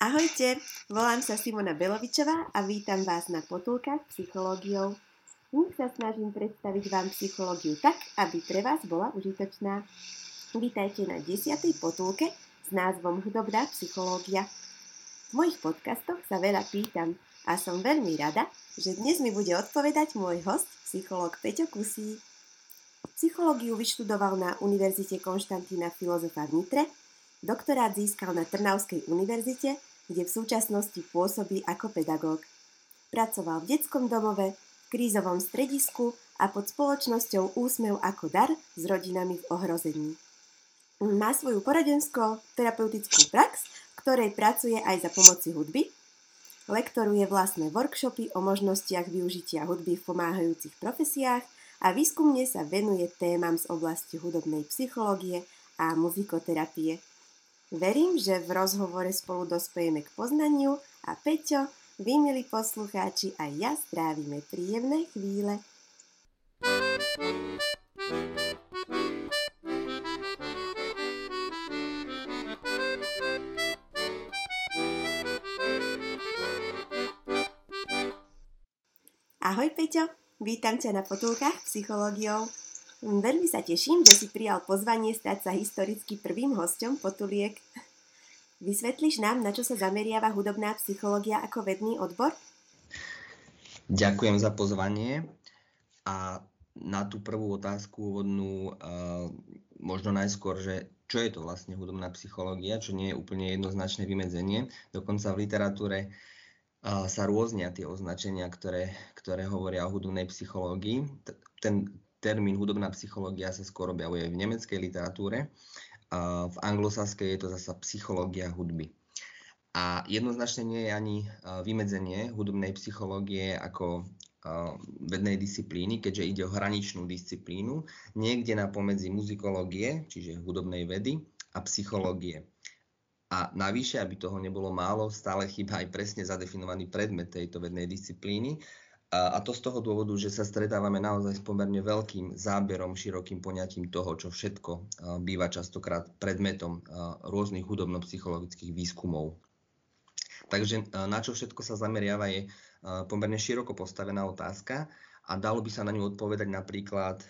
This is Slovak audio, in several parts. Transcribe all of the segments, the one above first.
Ahojte, volám sa Simona Belovičová a vítam vás na potulkách psychológiou. Dnes sa snažím predstaviť vám psychológiu tak, aby pre vás bola užitočná. Vítajte na desiatej potulke s názvom Hudobná psychológia. V mojich podcastoch sa veľa pýtam a som veľmi rada, že dnes mi bude odpovedať môj host, psychológ Peťo Kusí. Psychológiu vyštudoval na Univerzite Konštantína Filozofa v Nitre, doktorát získal na Trnavskej univerzite kde v súčasnosti pôsobí ako pedagóg. Pracoval v detskom domove, v krízovom stredisku a pod spoločnosťou Úsmev ako dar s rodinami v ohrození. Má svoju poradensko-terapeutickú prax, v ktorej pracuje aj za pomoci hudby. Lektoruje vlastné workshopy o možnostiach využitia hudby v pomáhajúcich profesiách a výskumne sa venuje témam z oblasti hudobnej psychológie a muzikoterapie. Verím, že v rozhovore spolu dospejeme k poznaniu a Peťo, vy milí poslucháči a ja strávime príjemné chvíle. Ahoj Peťo, vítam ťa na potulkách psychológiou. Veľmi sa teším, že si prijal pozvanie stať sa historicky prvým hostom potuliek. Vysvetlíš nám, na čo sa zameriava hudobná psychológia ako vedný odbor? Ďakujem za pozvanie a na tú prvú otázku úvodnú uh, možno najskôr, že čo je to vlastne hudobná psychológia, čo nie je úplne jednoznačné vymedzenie. Dokonca v literatúre uh, sa rôznia tie označenia, ktoré, ktoré hovoria o hudobnej psychológii. Ten termín hudobná psychológia sa skôr objavuje v nemeckej literatúre. V anglosaskej je to zasa psychológia hudby. A jednoznačne nie je ani vymedzenie hudobnej psychológie ako vednej disciplíny, keďže ide o hraničnú disciplínu, niekde na pomedzi muzikológie, čiže hudobnej vedy, a psychológie. A navyše, aby toho nebolo málo, stále chýba aj presne zadefinovaný predmet tejto vednej disciplíny, a to z toho dôvodu, že sa stretávame naozaj s pomerne veľkým záberom, širokým poňatím toho, čo všetko býva častokrát predmetom rôznych hudobno-psychologických výskumov. Takže na čo všetko sa zameriava je pomerne široko postavená otázka a dalo by sa na ňu odpovedať napríklad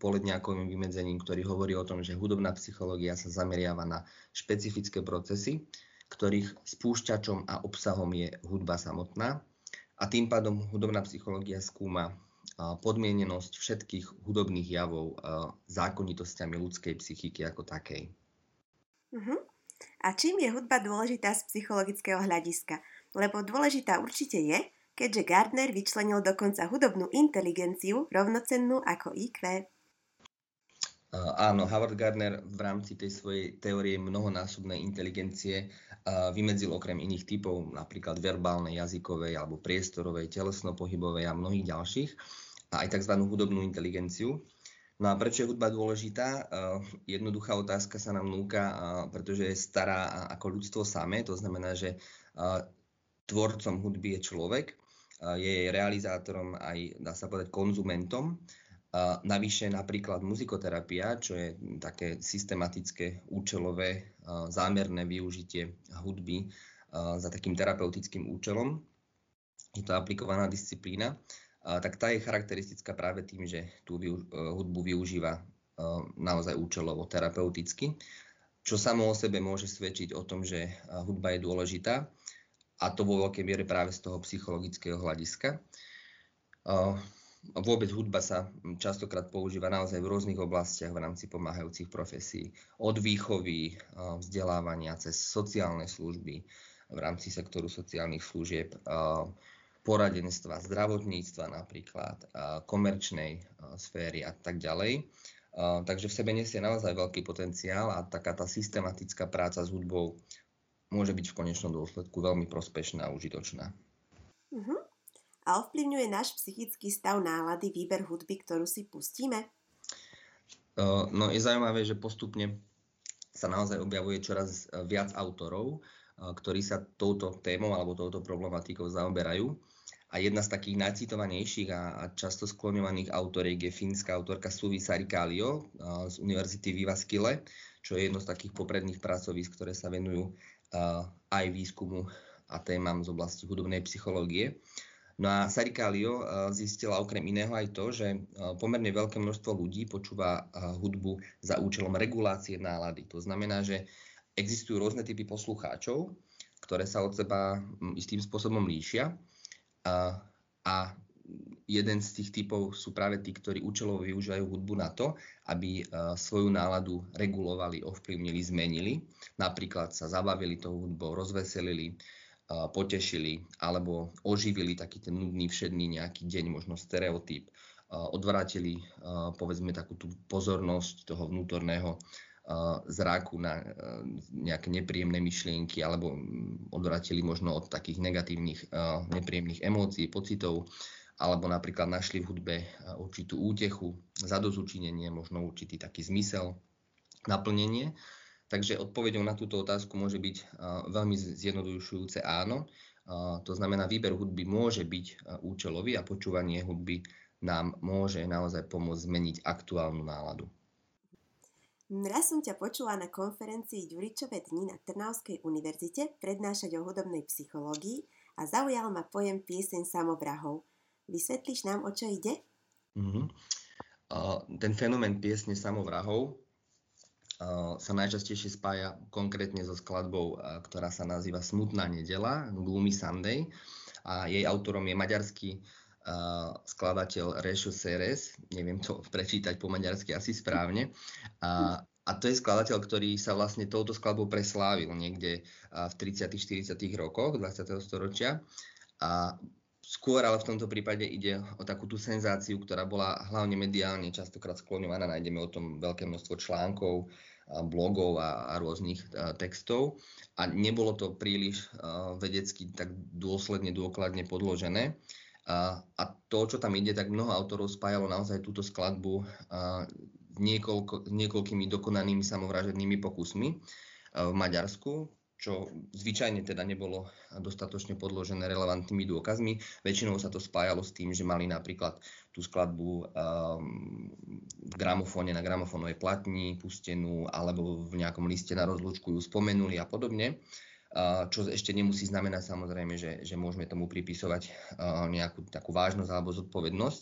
poledňákovým vymedzením, ktorý hovorí o tom, že hudobná psychológia sa zameriava na špecifické procesy, ktorých spúšťačom a obsahom je hudba samotná a tým pádom hudobná psychológia skúma podmienenosť všetkých hudobných javov zákonitosťami ľudskej psychiky ako takej. Uh-huh. A čím je hudba dôležitá z psychologického hľadiska? Lebo dôležitá určite je, keďže Gardner vyčlenil dokonca hudobnú inteligenciu rovnocennú ako IQ. Áno, Howard Gardner v rámci tej svojej teórie mnohonásobnej inteligencie vymedzil okrem iných typov, napríklad verbálnej, jazykovej alebo priestorovej, telesno-pohybovej a mnohých ďalších, a aj tzv. hudobnú inteligenciu. No a prečo je hudba dôležitá? Jednoduchá otázka sa nám núka, pretože je stará ako ľudstvo samé, to znamená, že tvorcom hudby je človek, je jej realizátorom aj, dá sa povedať, konzumentom Navyše napríklad muzikoterapia, čo je také systematické, účelové, zámerné využitie hudby za takým terapeutickým účelom, je to aplikovaná disciplína, tak tá je charakteristická práve tým, že tú hudbu využíva naozaj účelovo, terapeuticky, čo samo o sebe môže svedčiť o tom, že hudba je dôležitá a to vo veľkej miere práve z toho psychologického hľadiska vôbec hudba sa častokrát používa naozaj v rôznych oblastiach v rámci pomáhajúcich profesí. Od výchovy, vzdelávania cez sociálne služby v rámci sektoru sociálnych služieb, poradenstva, zdravotníctva napríklad, komerčnej sféry a tak ďalej. Takže v sebe nesie naozaj veľký potenciál a taká tá systematická práca s hudbou môže byť v konečnom dôsledku veľmi prospešná a užitočná. Uh-huh a ovplyvňuje náš psychický stav nálady výber hudby, ktorú si pustíme? No je zaujímavé, že postupne sa naozaj objavuje čoraz e, viac autorov, e, ktorí sa touto témou alebo touto problematikou zaoberajú. A jedna z takých najcitovanejších a, často skloňovaných autoriek je fínska autorka Suvi Sarikálio e, z Univerzity Viva Skille, čo je jedno z takých popredných pracovísk, ktoré sa venujú aj výskumu a témam z oblasti hudobnej psychológie. No a Saricalio zistila okrem iného aj to, že pomerne veľké množstvo ľudí počúva hudbu za účelom regulácie nálady. To znamená, že existujú rôzne typy poslucháčov, ktoré sa od seba istým spôsobom líšia. A, a jeden z tých typov sú práve tí, ktorí účelovo využívajú hudbu na to, aby svoju náladu regulovali, ovplyvnili, zmenili. Napríklad sa zabavili tou hudbou, rozveselili, potešili alebo oživili taký ten nudný všedný nejaký deň, možno stereotyp, odvrátili povedzme takú tú pozornosť toho vnútorného zráku na nejaké nepríjemné myšlienky alebo odvrátili možno od takých negatívnych nepríjemných emócií, pocitov alebo napríklad našli v hudbe určitú útechu, zadozučinenie, možno určitý taký zmysel, naplnenie. Takže odpovedou na túto otázku môže byť veľmi zjednodušujúce áno. To znamená, výber hudby môže byť účelový a počúvanie hudby nám môže naozaj pomôcť zmeniť aktuálnu náladu. Raz som ťa počula na konferencii Ďuričové dni na Trnavskej univerzite prednášať o hudobnej psychológii a zaujal ma pojem pieseň samovrahov. Vysvetlíš nám, o čo ide? Mm-hmm. Uh, ten fenomén piesne samovrahov sa najčastejšie spája konkrétne so skladbou, uh, ktorá sa nazýva Smutná nedela, Gloomy Sunday. A jej autorom je maďarský uh, skladateľ Rešo Seres, neviem to prečítať po maďarsky asi správne. A, a to je skladateľ, ktorý sa vlastne touto skladbou preslávil niekde v 30 40 rokoch 20. storočia. A skôr ale v tomto prípade ide o takú tú senzáciu, ktorá bola hlavne mediálne častokrát skloňovaná. Nájdeme o tom veľké množstvo článkov, blogov a, a rôznych a, textov. A nebolo to príliš a, vedecky tak dôsledne, dôkladne podložené. A, a to, čo tam ide, tak mnoho autorov spájalo naozaj túto skladbu a, niekoľko, niekoľkými dokonanými samovražednými pokusmi v Maďarsku, čo zvyčajne teda nebolo dostatočne podložené relevantnými dôkazmi. Väčšinou sa to spájalo s tým, že mali napríklad tú skladbu um, v gramofóne na gramofónovej platni pustenú alebo v nejakom liste na rozlúčku ju spomenuli a podobne čo ešte nemusí znamenať samozrejme, že, že môžeme tomu pripisovať nejakú takú vážnosť alebo zodpovednosť.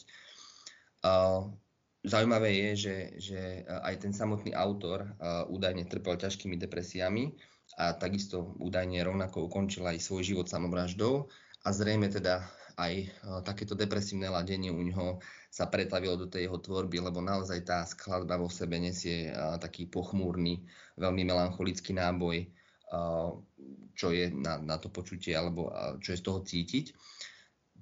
Zaujímavé je, že, že aj ten samotný autor údajne trpel ťažkými depresiami a takisto údajne rovnako ukončil aj svoj život samovraždou a zrejme teda aj takéto depresívne ladenie u ňoho sa pretavilo do tej jeho tvorby, lebo naozaj tá skladba vo sebe nesie taký pochmúrny, veľmi melancholický náboj, čo je na, na to počutie alebo čo je z toho cítiť.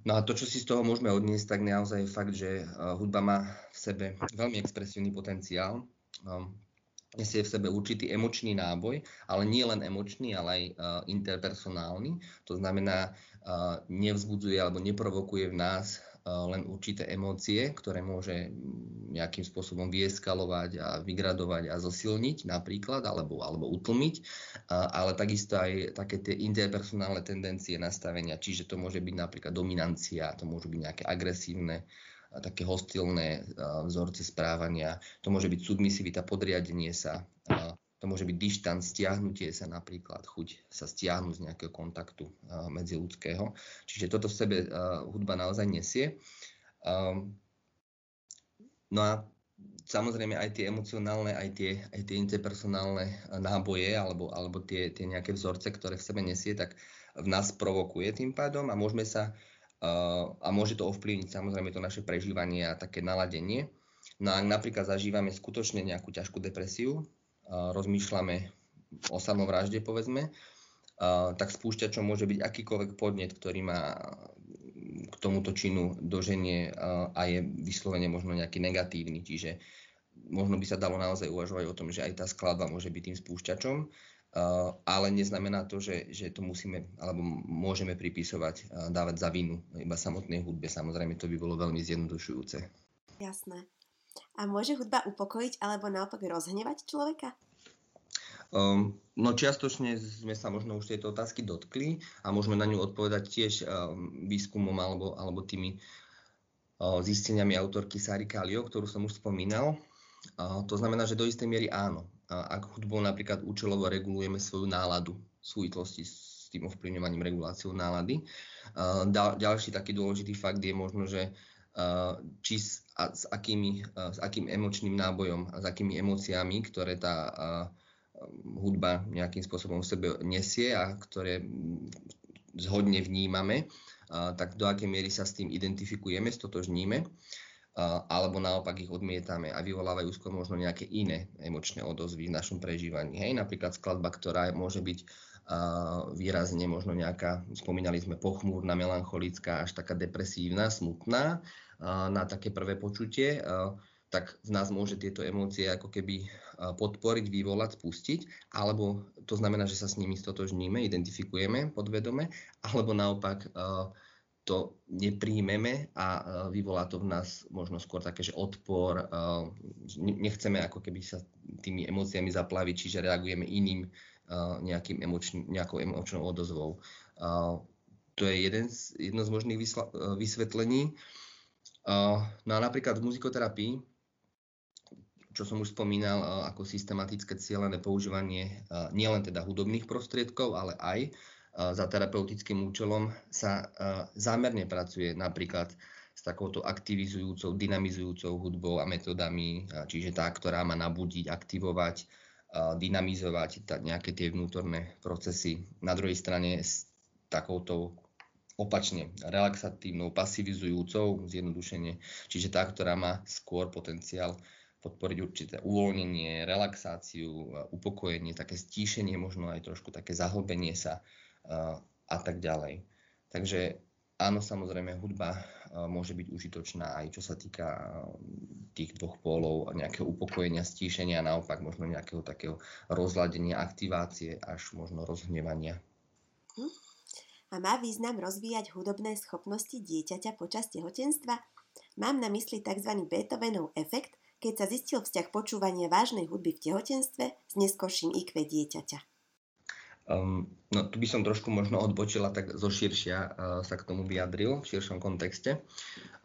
No a to, čo si z toho môžeme odniesť, tak naozaj je fakt, že hudba má v sebe veľmi expresívny potenciál. Nesie v sebe určitý emočný náboj, ale nie len emočný, ale aj interpersonálny. To znamená, nevzbudzuje alebo neprovokuje v nás len určité emócie, ktoré môže nejakým spôsobom vyeskalovať a vygradovať a zosilniť napríklad, alebo, alebo utlmiť, ale takisto aj také tie interpersonálne tendencie nastavenia, čiže to môže byť napríklad dominancia, to môžu byť nejaké agresívne také hostilné vzorce správania, to môže byť submisivita, podriadenie sa, to môže byť dištanc, stiahnutie sa napríklad, chuť sa stiahnuť z nejakého kontaktu medziludského. Čiže toto v sebe hudba naozaj nesie. No a samozrejme aj tie emocionálne, aj tie, aj tie interpersonálne náboje alebo, alebo tie, tie nejaké vzorce, ktoré v sebe nesie, tak v nás provokuje tým pádom a môžeme sa a môže to ovplyvniť samozrejme to naše prežívanie a také naladenie. No ak napríklad zažívame skutočne nejakú ťažkú depresiu, rozmýšľame o samovražde, povedzme, tak spúšťačom môže byť akýkoľvek podnet, ktorý má k tomuto činu doženie a je vyslovene možno nejaký negatívny. Čiže možno by sa dalo naozaj uvažovať o tom, že aj tá skladba môže byť tým spúšťačom, ale neznamená to, že, že to musíme alebo môžeme pripisovať, dávať za vinu iba samotnej hudbe. Samozrejme, to by bolo veľmi zjednodušujúce. Jasné. A môže hudba upokojiť alebo naopak rozhnevať človeka? Um, no čiastočne sme sa možno už tejto otázky dotkli a môžeme na ňu odpovedať tiež um, výskumom alebo, alebo tými uh, zisteniami autorky Sari Kalio, ktorú som už spomínal. Uh, to znamená, že do istej miery áno. Ak hudbou napríklad účelovo regulujeme svoju náladu, v súvislosti s tým ovplyvňovaním reguláciou nálady. Ďal, ďalší taký dôležitý fakt je možno, že či s, a, s, akými, s akým emočným nábojom a s akými emóciami, ktoré tá hudba nejakým spôsobom v sebe nesie a ktoré zhodne vnímame, tak do akej miery sa s tým identifikujeme, stotožníme, alebo naopak ich odmietame a vyvolávajú skôr možno nejaké iné emočné odozvy v našom prežívaní. Hej, napríklad skladba, ktorá môže byť výrazne možno nejaká, spomínali sme pochmúrna, melancholická, až taká depresívna, smutná na také prvé počutie, tak v nás môže tieto emócie ako keby podporiť, vyvolať, spustiť, alebo to znamená, že sa s nimi stotožníme, identifikujeme podvedome, alebo naopak to nepríjmeme a vyvolá to v nás možno skôr také, že odpor, nechceme ako keby sa tými emóciami zaplaviť, čiže reagujeme iným nejakým emočn- nejakou emočnou odozvou. To je jeden z, jedno z možných vysvetlení. No a napríklad v muzikoterapii čo som už spomínal, e, ako systematické cieľené používanie e, nielen teda hudobných prostriedkov, ale aj e, za terapeutickým účelom sa zámerne pracuje napríklad s takouto aktivizujúcou, dynamizujúcou hudbou a metodami, čiže tá, ktorá má nabudiť, aktivovať, dynamizovať nejaké tie vnútorné procesy. Na druhej strane s takouto opačne relaxatívnou, pasivizujúcou, zjednodušenie, čiže tá, ktorá má skôr potenciál podporiť určité uvoľnenie, relaxáciu, upokojenie, také stíšenie, možno aj trošku také zahlbenie sa a tak ďalej. Takže áno, samozrejme, hudba môže byť užitočná aj čo sa týka tých dvoch pólov, nejakého upokojenia, stíšenia, naopak možno nejakého takého rozladenia, aktivácie až možno rozhnevania. A má význam rozvíjať hudobné schopnosti dieťaťa počas tehotenstva? Mám na mysli tzv. Beethovenov efekt, keď sa zistil vzťah počúvania vážnej hudby v tehotenstve s neskorším IQ dieťaťa? Um, no tu by som trošku možno odbočila, tak zo širšia uh, sa k tomu vyjadril v širšom kontexte.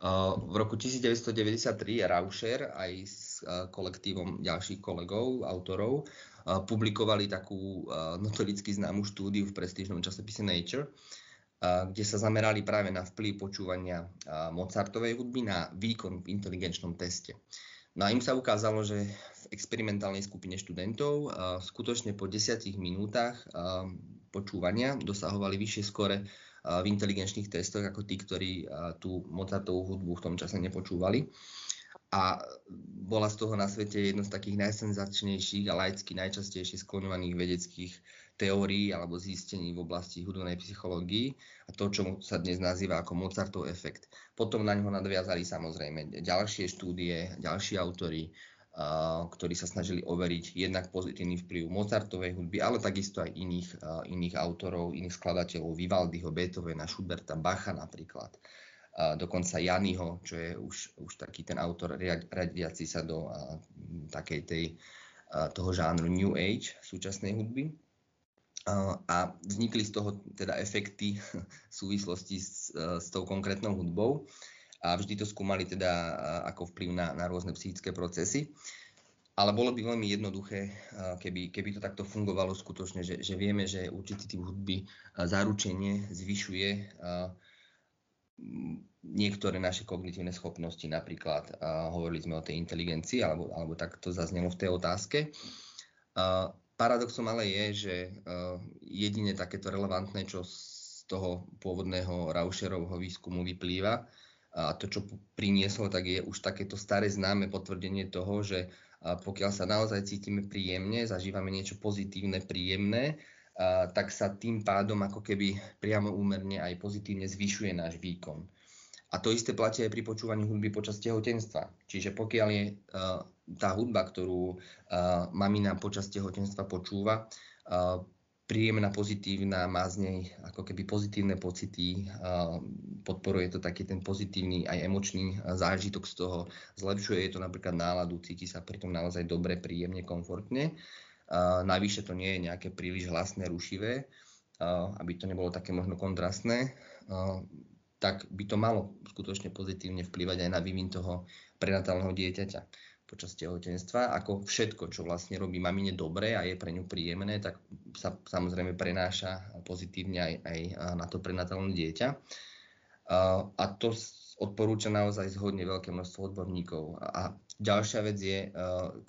Uh, v roku 1993 Rauscher aj s uh, kolektívom ďalších kolegov, autorov, uh, publikovali takú uh, notoricky známu štúdiu v prestížnom časopise Nature, uh, kde sa zamerali práve na vplyv počúvania uh, Mozartovej hudby na výkon v inteligenčnom teste. No a im sa ukázalo, že v experimentálnej skupine študentov skutočne po 10 minútach počúvania dosahovali vyššie skore v inteligenčných testoch ako tí, ktorí tú Mozartovú hudbu v tom čase nepočúvali. A bola z toho na svete jedno z takých najsenzačnejších a laicky najčastejšie skloňovaných vedeckých teórií alebo zistení v oblasti hudobnej psychológii a to, čo sa dnes nazýva ako Mozartov efekt. Potom na ňo nadviazali samozrejme ďalšie štúdie, ďalší autory, ktorí sa snažili overiť jednak pozitívny vplyv Mozartovej hudby, ale takisto aj iných, iných autorov, iných skladateľov, Vivaldiho, Beethovena, Schuberta, Bacha napríklad. Dokonca Janiho, čo je už, už taký ten autor radiaci sa do uh, takej tej, uh, toho žánru New Age súčasnej hudby a vznikli z toho teda efekty v súvislosti s, s tou konkrétnou hudbou a vždy to skúmali teda ako vplyv na, na rôzne psychické procesy. Ale bolo by veľmi jednoduché, keby, keby to takto fungovalo skutočne, že, že vieme, že určitý typ hudby zaručenie zvyšuje niektoré naše kognitívne schopnosti. Napríklad hovorili sme o tej inteligencii, alebo, alebo tak to zaznelo v tej otázke. Paradoxom ale je, že uh, jedine takéto relevantné, čo z toho pôvodného Rauscherovho výskumu vyplýva, a to, čo prinieslo, tak je už takéto staré známe potvrdenie toho, že pokiaľ sa naozaj cítime príjemne, zažívame niečo pozitívne, príjemné, tak sa tým pádom ako keby priamo úmerne aj pozitívne zvyšuje náš výkon. A to isté platí aj pri počúvaní hudby počas tehotenstva. Čiže pokiaľ je uh, tá hudba, ktorú uh, mamina počas tehotenstva počúva, uh, príjemná, pozitívna, má z nej ako keby pozitívne pocity, podporuje to taký ten pozitívny aj emočný zážitok z toho, zlepšuje to napríklad náladu, cíti sa pritom naozaj dobre, príjemne, komfortne. Navyše to nie je nejaké príliš hlasné, rušivé, aby to nebolo také možno kontrastné. Tak by to malo skutočne pozitívne vplývať aj na vývin toho prenatálneho dieťaťa. počas tehotenstva, ako všetko, čo vlastne robí mamine dobre a je pre ňu príjemné, tak sa samozrejme prenáša pozitívne aj, aj na to prenatálne dieťa. A to odporúča naozaj zhodne veľké množstvo odborníkov. A ďalšia vec je,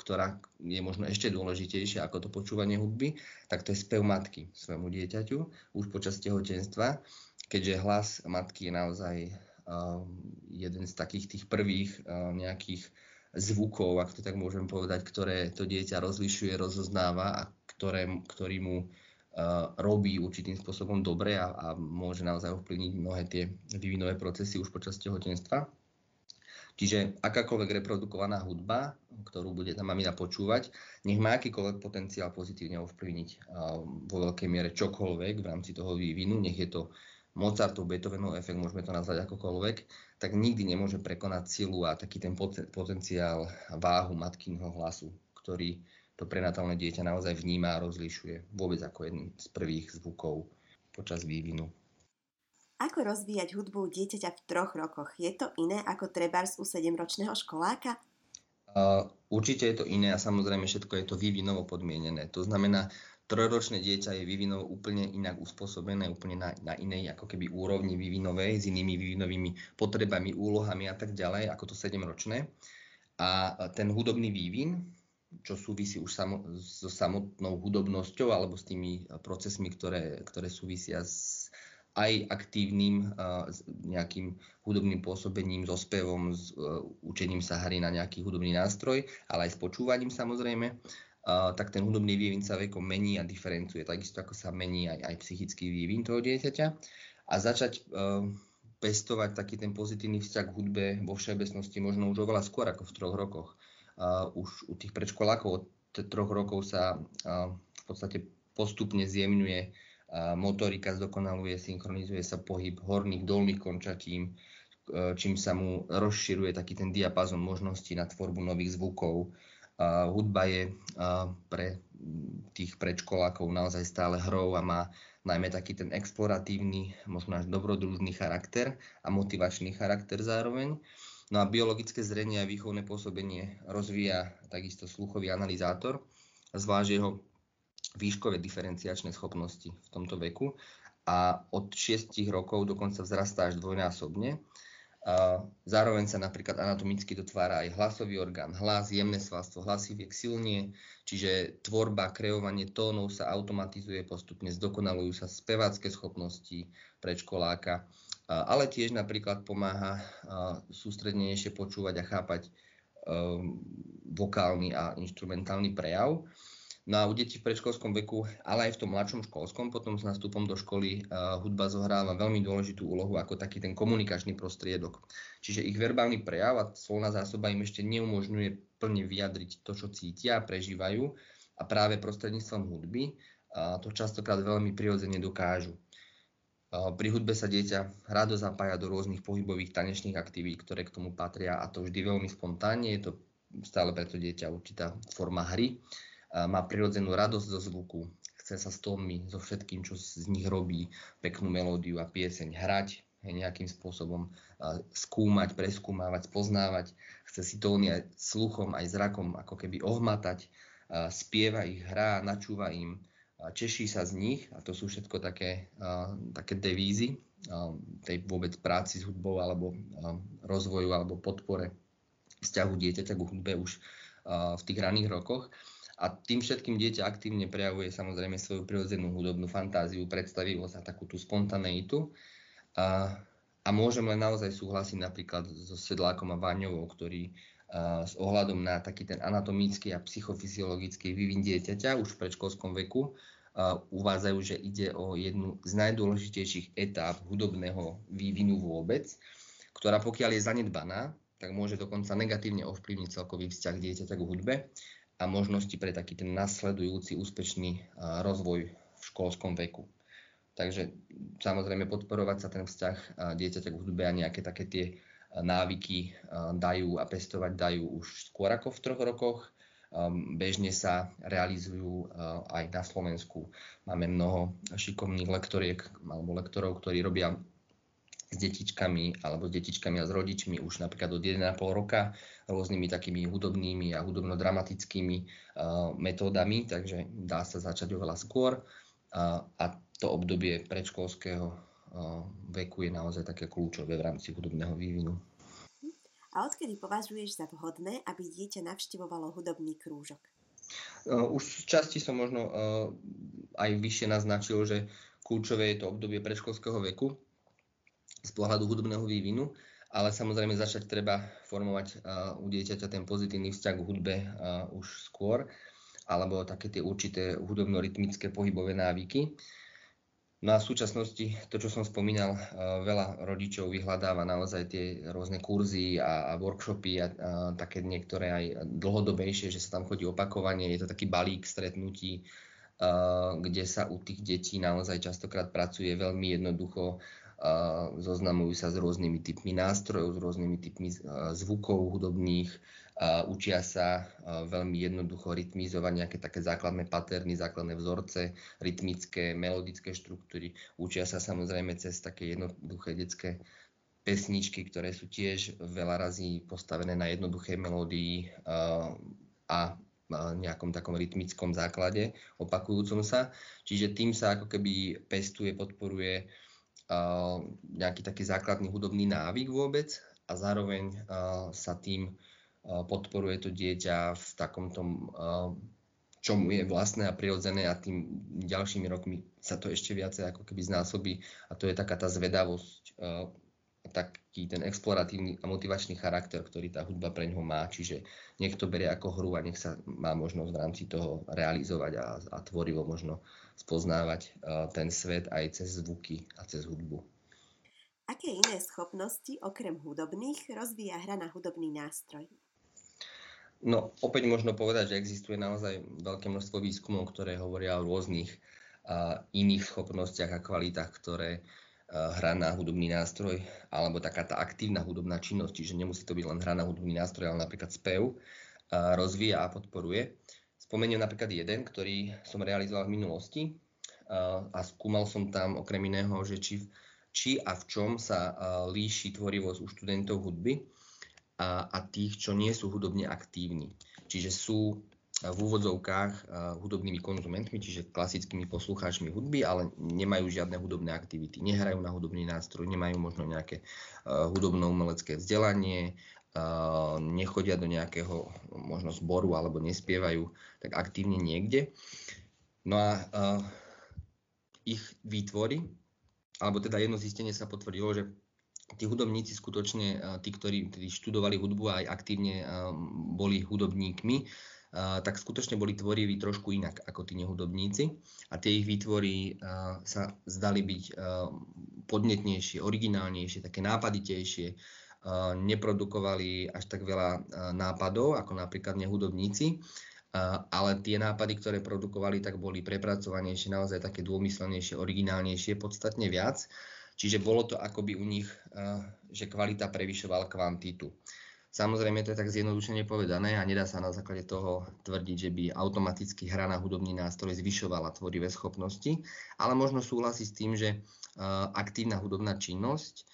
ktorá je možno ešte dôležitejšia ako to počúvanie hudby, tak to je spev matky svojmu dieťaťu už počas tehotenstva, keďže hlas matky je naozaj jeden z takých tých prvých nejakých zvukov, ak to tak môžem povedať, ktoré to dieťa rozlišuje, rozoznáva a ktoré, ktorý mu robí určitým spôsobom dobre a, a môže naozaj ovplyvniť mnohé tie vývinové procesy už počas tehotenstva. Čiže akákoľvek reprodukovaná hudba, ktorú bude tá mamina počúvať, nech má akýkoľvek potenciál pozitívne ovplyvniť vo veľkej miere čokoľvek v rámci toho vývinu, nech je to Mozartov, Beethovenov efekt, môžeme to nazvať akokoľvek, tak nikdy nemôže prekonať silu a taký ten potenciál váhu matkynho hlasu, ktorý to prenatálne dieťa naozaj vníma a rozlišuje vôbec ako jeden z prvých zvukov počas vývinu. Ako rozvíjať hudbu dieťaťa v troch rokoch? Je to iné ako trebárs u 7-ročného školáka? Uh, určite je to iné a samozrejme všetko je to vývinovo podmienené. To znamená, trojročné dieťa je vývinovo úplne inak uspôsobené, úplne na, na inej ako keby úrovni vývinovej, s inými vývinovými potrebami, úlohami a tak ďalej, ako to 7-ročné. A ten hudobný vývin, čo súvisí už samo, so samotnou hudobnosťou alebo s tými procesmi, ktoré, ktoré súvisia s aj aktívnym uh, nejakým hudobným pôsobením, so spevom, s uh, učením sa hry na nejaký hudobný nástroj, ale aj s počúvaním samozrejme, tak ten hudobný vývin sa vekom mení a diferencuje, takisto ako sa mení aj, aj psychický vývin toho dieťaťa. A začať uh, pestovať taký ten pozitívny vzťah k hudbe vo všeobecnosti možno už oveľa skôr ako v troch rokoch. Uh, už u tých predškolákov od troch rokov sa uh, v podstate postupne zjemňuje uh, motorika, zdokonaluje, synchronizuje sa pohyb horných, dolných končatín, čím sa mu rozširuje taký ten diapazon možností na tvorbu nových zvukov, hudba je pre tých predškolákov naozaj stále hrou a má najmä taký ten exploratívny, možno až dobrodružný charakter a motivačný charakter zároveň. No a biologické zrenie a výchovné pôsobenie rozvíja takisto sluchový analyzátor, zvlášť jeho výškové diferenciačné schopnosti v tomto veku a od 6 rokov dokonca vzrastá až dvojnásobne Zároveň sa napríklad anatomicky dotvára aj hlasový orgán, hlas, jemné svalstvo, hlasy viek silnie, čiže tvorba, kreovanie tónov sa automatizuje postupne, zdokonalujú sa spevácké schopnosti predškoláka, ale tiež napríklad pomáha sústrednejšie počúvať a chápať vokálny a instrumentálny prejav. No a u detí v predškolskom veku, ale aj v tom mladšom školskom, potom s nástupom do školy uh, hudba zohráva veľmi dôležitú úlohu ako taký ten komunikačný prostriedok. Čiže ich verbálny prejav a slovná zásoba im ešte neumožňuje plne vyjadriť to, čo cítia a prežívajú a práve prostredníctvom hudby uh, to častokrát veľmi prirodzene dokážu. Uh, pri hudbe sa dieťa rado zapája do rôznych pohybových tanečných aktivít, ktoré k tomu patria a to vždy veľmi spontánne. Je to stále preto dieťa určitá forma hry má prirodzenú radosť zo zvuku, chce sa s tónmi, so všetkým, čo z nich robí, peknú melódiu a pieseň hrať, nejakým spôsobom skúmať, preskúmávať, spoznávať, chce si tóny aj sluchom, aj zrakom ako keby ohmatať, spieva ich, hrá, načúva im, češí sa z nich a to sú všetko také, také devízy tej vôbec práci s hudbou alebo rozvoju alebo podpore vzťahu dieťaťa k hudbe už v tých raných rokoch. A tým všetkým dieťa aktívne prejavuje samozrejme svoju prirodzenú hudobnú fantáziu, predstavivosť a takú tú spontaneitu. A, a môžem len naozaj súhlasiť napríklad so Sedlákom a Váňovou, ktorí s ohľadom na taký ten anatomický a psychofyziologický vývin dieťaťa už v predškolskom veku a, uvádzajú, že ide o jednu z najdôležitejších etáp hudobného vývinu vôbec, ktorá pokiaľ je zanedbaná, tak môže dokonca negatívne ovplyvniť celkový vzťah dieťaťa k hudbe a možnosti pre taký ten nasledujúci úspešný rozvoj v školskom veku. Takže samozrejme podporovať sa ten vzťah dieťaťa k hudbe a nejaké také tie návyky dajú a pestovať dajú už skôr ako v troch rokoch. Bežne sa realizujú aj na Slovensku. Máme mnoho šikovných lektoriek alebo lektorov, ktorí robia s detičkami alebo s detičkami a s rodičmi už napríklad od 1,5 roka rôznymi takými hudobnými a hudobno-dramatickými uh, metódami, takže dá sa začať oveľa skôr uh, a to obdobie predškolského uh, veku je naozaj také kľúčové v rámci hudobného vývinu. A odkedy považuješ za vhodné, aby dieťa navštevovalo hudobný krúžok? Už z časti som možno aj vyššie naznačil, že kľúčové je to obdobie predškolského veku, z pohľadu hudobného vývinu, ale samozrejme začať treba formovať uh, u dieťaťa ten pozitívny vzťah k hudbe uh, už skôr, alebo také tie určité hudobno-rytmické pohybové návyky. No a v súčasnosti, to čo som spomínal, uh, veľa rodičov vyhľadáva naozaj tie rôzne kurzy a, a workshopy a, a také niektoré aj dlhodobejšie, že sa tam chodí opakovanie, je to taký balík stretnutí, kde sa u tých detí naozaj častokrát pracuje veľmi jednoducho zoznamujú sa s rôznymi typmi nástrojov, s rôznymi typmi zvukov hudobných, učia sa veľmi jednoducho rytmizovať nejaké také základné paterny, základné vzorce, rytmické, melodické štruktúry. Učia sa samozrejme cez také jednoduché detské pesničky, ktoré sú tiež veľa razy postavené na jednoduchej melódii a nejakom takom rytmickom základe, opakujúcom sa. Čiže tým sa ako keby pestuje, podporuje nejaký taký základný hudobný návyk vôbec a zároveň sa tým podporuje to dieťa v takom tom, čo mu je vlastné a prirodzené a tým ďalšími rokmi sa to ešte viacej ako keby znásobí a to je taká tá zvedavosť taký ten exploratívny a motivačný charakter, ktorý tá hudba pre ňoho má. Čiže nech to berie ako hru a nech sa má možnosť v rámci toho realizovať a, a tvorivo možno spoznávať uh, ten svet aj cez zvuky a cez hudbu. Aké iné schopnosti, okrem hudobných, rozvíja hra na hudobný nástroj? No, opäť možno povedať, že existuje naozaj veľké množstvo výskumov, ktoré hovoria o rôznych uh, iných schopnostiach a kvalitách, ktoré Eh, hra na hudobný nástroj alebo taká tá aktívna hudobná činnosť, čiže nemusí to byť len hra na hudobný nástroj, ale napríklad spev, eh, rozvíja a podporuje. Spomeniem napríklad jeden, ktorý som realizoval v minulosti a skúmal som tam okrem iného, že či, či a v čom sa líši tvorivosť u študentov hudby a, a tých, čo nie sú hudobne aktívni. Čiže sú v úvodzovkách hudobnými konzumentmi, čiže klasickými poslucháčmi hudby, ale nemajú žiadne hudobné aktivity. Nehrajú na hudobný nástroj, nemajú možno nejaké hudobno-umelecké vzdelanie, nechodia do nejakého možno zboru alebo nespievajú tak aktívne niekde. No a ich výtvory, alebo teda jedno zistenie sa potvrdilo, že tí hudobníci skutočne, tí, ktorí študovali hudbu a aj aktívne boli hudobníkmi, tak skutočne boli tvoriví trošku inak ako tí nehudobníci a tie ich výtvory sa zdali byť podnetnejšie, originálnejšie, také nápaditejšie, neprodukovali až tak veľa nápadov ako napríklad nehudobníci, ale tie nápady, ktoré produkovali, tak boli prepracovanejšie, naozaj také dômyslenejšie, originálnejšie, podstatne viac. Čiže bolo to akoby u nich, že kvalita prevyšovala kvantitu. Samozrejme to je tak zjednodušene povedané a nedá sa na základe toho tvrdiť, že by automaticky hra na hudobný nástroj zvyšovala tvorivé schopnosti, ale možno súhlasí s tým, že aktívna hudobná činnosť,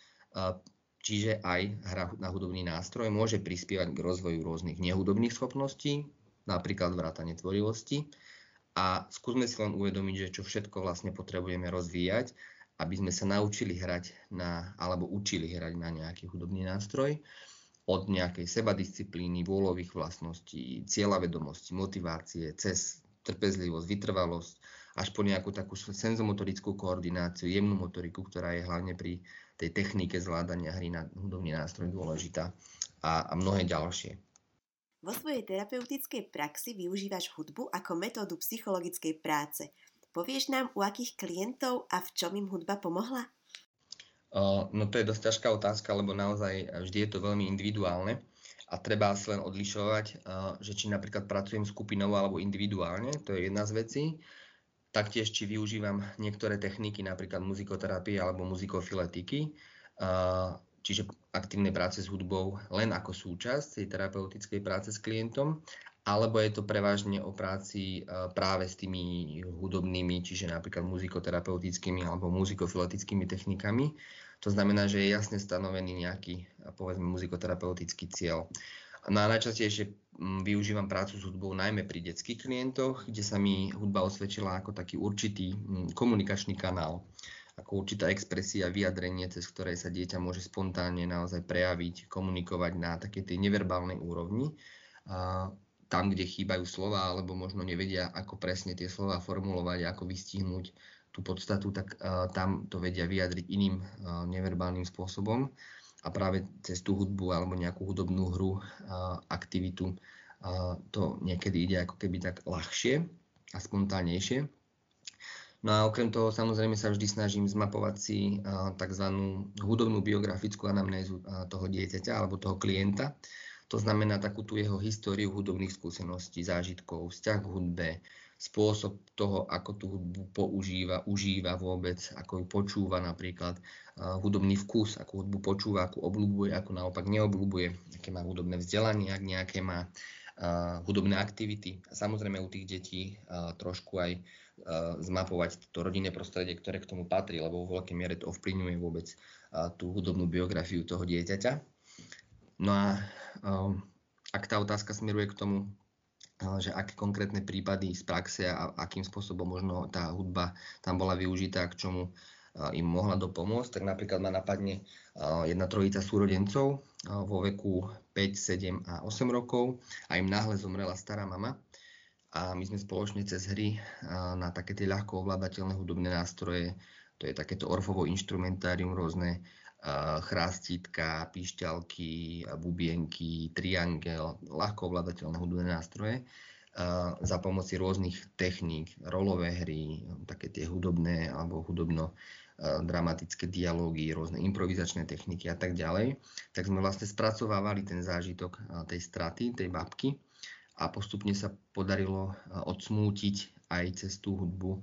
čiže aj hra na hudobný nástroj, môže prispievať k rozvoju rôznych nehudobných schopností, napríklad vrátanie tvorivosti. A skúsme si len uvedomiť, že čo všetko vlastne potrebujeme rozvíjať, aby sme sa naučili hrať na, alebo učili hrať na nejaký hudobný nástroj od nejakej sebadisciplíny, vôľových vlastností, cieľavedomosti, motivácie, cez trpezlivosť, vytrvalosť, až po nejakú takú senzomotorickú koordináciu, jemnú motoriku, ktorá je hlavne pri tej technike zvládania hry na hudobný nástroj dôležitá a, a mnohé ďalšie. Vo svojej terapeutickej praxi využívaš hudbu ako metódu psychologickej práce. Povieš nám, u akých klientov a v čom im hudba pomohla? No to je dosť ťažká otázka, lebo naozaj vždy je to veľmi individuálne a treba si len odlišovať, že či napríklad pracujem skupinovo alebo individuálne, to je jedna z vecí. Taktiež, či využívam niektoré techniky, napríklad muzikoterapie alebo muzikofiletiky, čiže aktívnej práce s hudbou len ako súčasť tej terapeutickej práce s klientom, alebo je to prevažne o práci práve s tými hudobnými, čiže napríklad muzikoterapeutickými alebo muzikofiletickými technikami To znamená, že je jasne stanovený nejaký, povedzme, muzikoterapeutický cieľ. No a najčastejšie mm, využívam prácu s hudbou najmä pri detských klientoch, kde sa mi hudba osvedčila ako taký určitý mm, komunikačný kanál, ako určitá expresia, vyjadrenie, cez ktoré sa dieťa môže spontánne naozaj prejaviť, komunikovať na takej tej neverbálnej úrovni. A tam, kde chýbajú slova, alebo možno nevedia, ako presne tie slova formulovať, ako vystihnúť tú podstatu, tak uh, tam to vedia vyjadriť iným uh, neverbálnym spôsobom a práve cez tú hudbu alebo nejakú hudobnú hru, aktivitu, to niekedy ide ako keby tak ľahšie a spontánnejšie. No a okrem toho samozrejme sa vždy snažím zmapovať si tzv. hudobnú biografickú anamnézu toho dieťaťa alebo toho klienta. To znamená takú tú jeho históriu hudobných skúseností, zážitkov, vzťah k hudbe, spôsob toho, ako tú hudbu používa, užíva vôbec, ako ju počúva napríklad, hudobný vkus, ako hudbu počúva, ako obľúbuje, ako naopak neobľúbuje, aké má hudobné vzdelanie, ak nejaké má hudobné aktivity. A samozrejme u tých detí trošku aj zmapovať to rodinné prostredie, ktoré k tomu patrí, lebo vo veľkej miere to ovplyvňuje vôbec tú hudobnú biografiu toho dieťaťa. No a ak tá otázka smeruje k tomu, že aké konkrétne prípady z praxe a akým spôsobom možno tá hudba tam bola využitá, k čomu im mohla dopomôcť, tak napríklad ma napadne jedna trojica súrodencov vo veku 5, 7 a 8 rokov a im náhle zomrela stará mama. A my sme spoločne cez hry na také tie ľahko ovládateľné hudobné nástroje, to je takéto orfovo instrumentárium, rôzne chrástítka, píšťalky, bubienky, triangel, ľahko ovládateľné hudobné nástroje za pomoci rôznych techník, rolové hry, také tie hudobné alebo hudobno dramatické dialógy, rôzne improvizačné techniky a tak ďalej, tak sme vlastne spracovávali ten zážitok tej straty, tej babky a postupne sa podarilo odsmútiť aj cez tú hudbu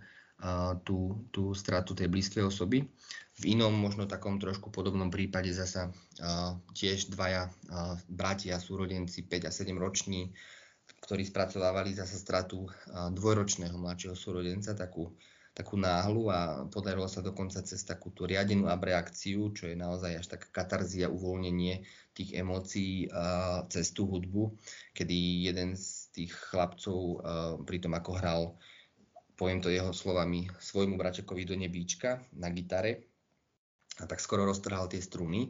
tú, tú stratu tej blízkej osoby. V inom, možno takom trošku podobnom prípade zasa tiež dvaja bratia, súrodenci 5 a 7 roční, ktorí spracovávali zasa stratu dvojročného mladšieho súrodenca, takú, takú náhlu a podarilo sa dokonca cez takú tú riadenú abreakciu, čo je naozaj až taká katarzia, uvoľnenie tých emócií cez tú hudbu, kedy jeden z tých chlapcov pri tom, ako hral poviem to jeho slovami, svojmu bračekovi do nebíčka na gitare a tak skoro roztrhal tie struny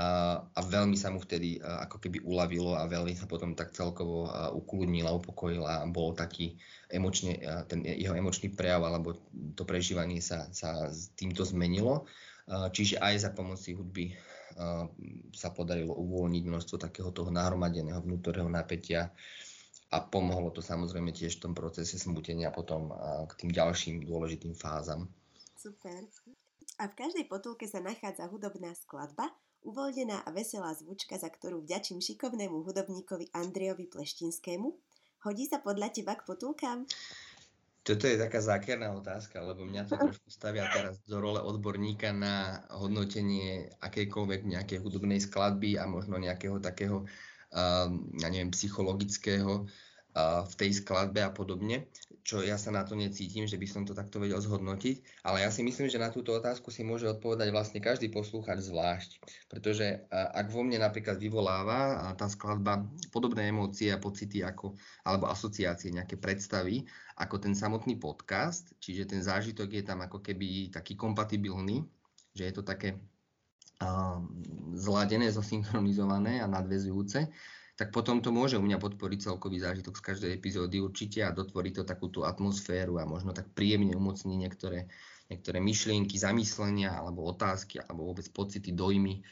a, a veľmi sa mu vtedy ako keby uľavilo a veľmi sa potom tak celkovo ukludnil a upokojil a bol taký emočne, ten jeho emočný prejav alebo to prežívanie sa, sa týmto zmenilo. Čiže aj za pomoci hudby sa podarilo uvoľniť množstvo takého toho nahromadeného vnútorného napätia a pomohlo to samozrejme tiež v tom procese smutenia potom k tým ďalším dôležitým fázam. Super. A v každej potulke sa nachádza hudobná skladba, uvoľnená a veselá zvučka, za ktorú vďačím šikovnému hudobníkovi Andrejovi Pleštinskému. Hodí sa podľa teba k potulkám? Toto je taká zákerná otázka, lebo mňa to trošku stavia teraz do role odborníka na hodnotenie akejkoľvek nejakej hudobnej skladby a možno nejakého takého ja neviem, psychologického v tej skladbe a podobne, čo ja sa na to necítim, že by som to takto vedel zhodnotiť, ale ja si myslím, že na túto otázku si môže odpovedať vlastne každý poslúchač zvlášť, pretože ak vo mne napríklad vyvoláva tá skladba podobné emócie a pocity ako, alebo asociácie, nejaké predstavy, ako ten samotný podcast, čiže ten zážitok je tam ako keby taký kompatibilný, že je to také zladené, zosynchronizované a nadvezujúce, tak potom to môže u mňa podporiť celkový zážitok z každej epizódy určite a dotvorí to takú tú atmosféru a možno tak príjemne umocní niektoré, niektoré myšlienky, zamyslenia alebo otázky alebo vôbec pocity, dojmy,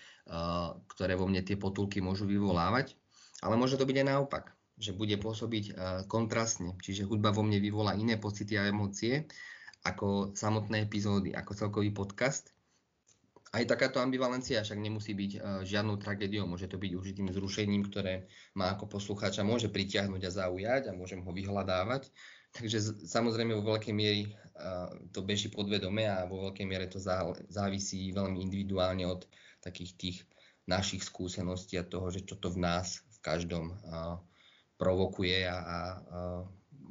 ktoré vo mne tie potulky môžu vyvolávať. Ale môže to byť aj naopak, že bude pôsobiť kontrastne, čiže hudba vo mne vyvolá iné pocity a emócie ako samotné epizódy, ako celkový podcast aj takáto ambivalencia však nemusí byť uh, žiadnou tragédiou, môže to byť užitým zrušením, ktoré má ako poslucháča môže pritiahnuť a zaujať a môžem ho vyhľadávať. Takže samozrejme vo veľkej miery uh, to beží podvedome a vo veľkej miere to zá, závisí veľmi individuálne od takých tých našich skúseností a toho, že čo to v nás v každom uh, provokuje a, a, a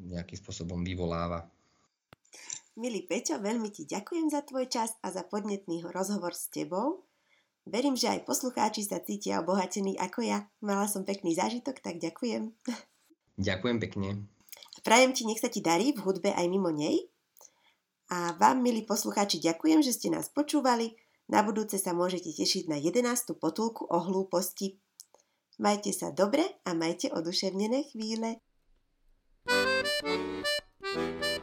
nejakým spôsobom vyvoláva. Milý Peťo, veľmi ti ďakujem za tvoj čas a za podnetný rozhovor s tebou. Verím, že aj poslucháči sa cítia obohatení ako ja. Mala som pekný zážitok, tak ďakujem. Ďakujem pekne. Prajem ti, nech sa ti darí v hudbe aj mimo nej. A vám, milí poslucháči, ďakujem, že ste nás počúvali. Na budúce sa môžete tešiť na 11. potulku o hlúposti. Majte sa dobre a majte oduševnené chvíle. thank you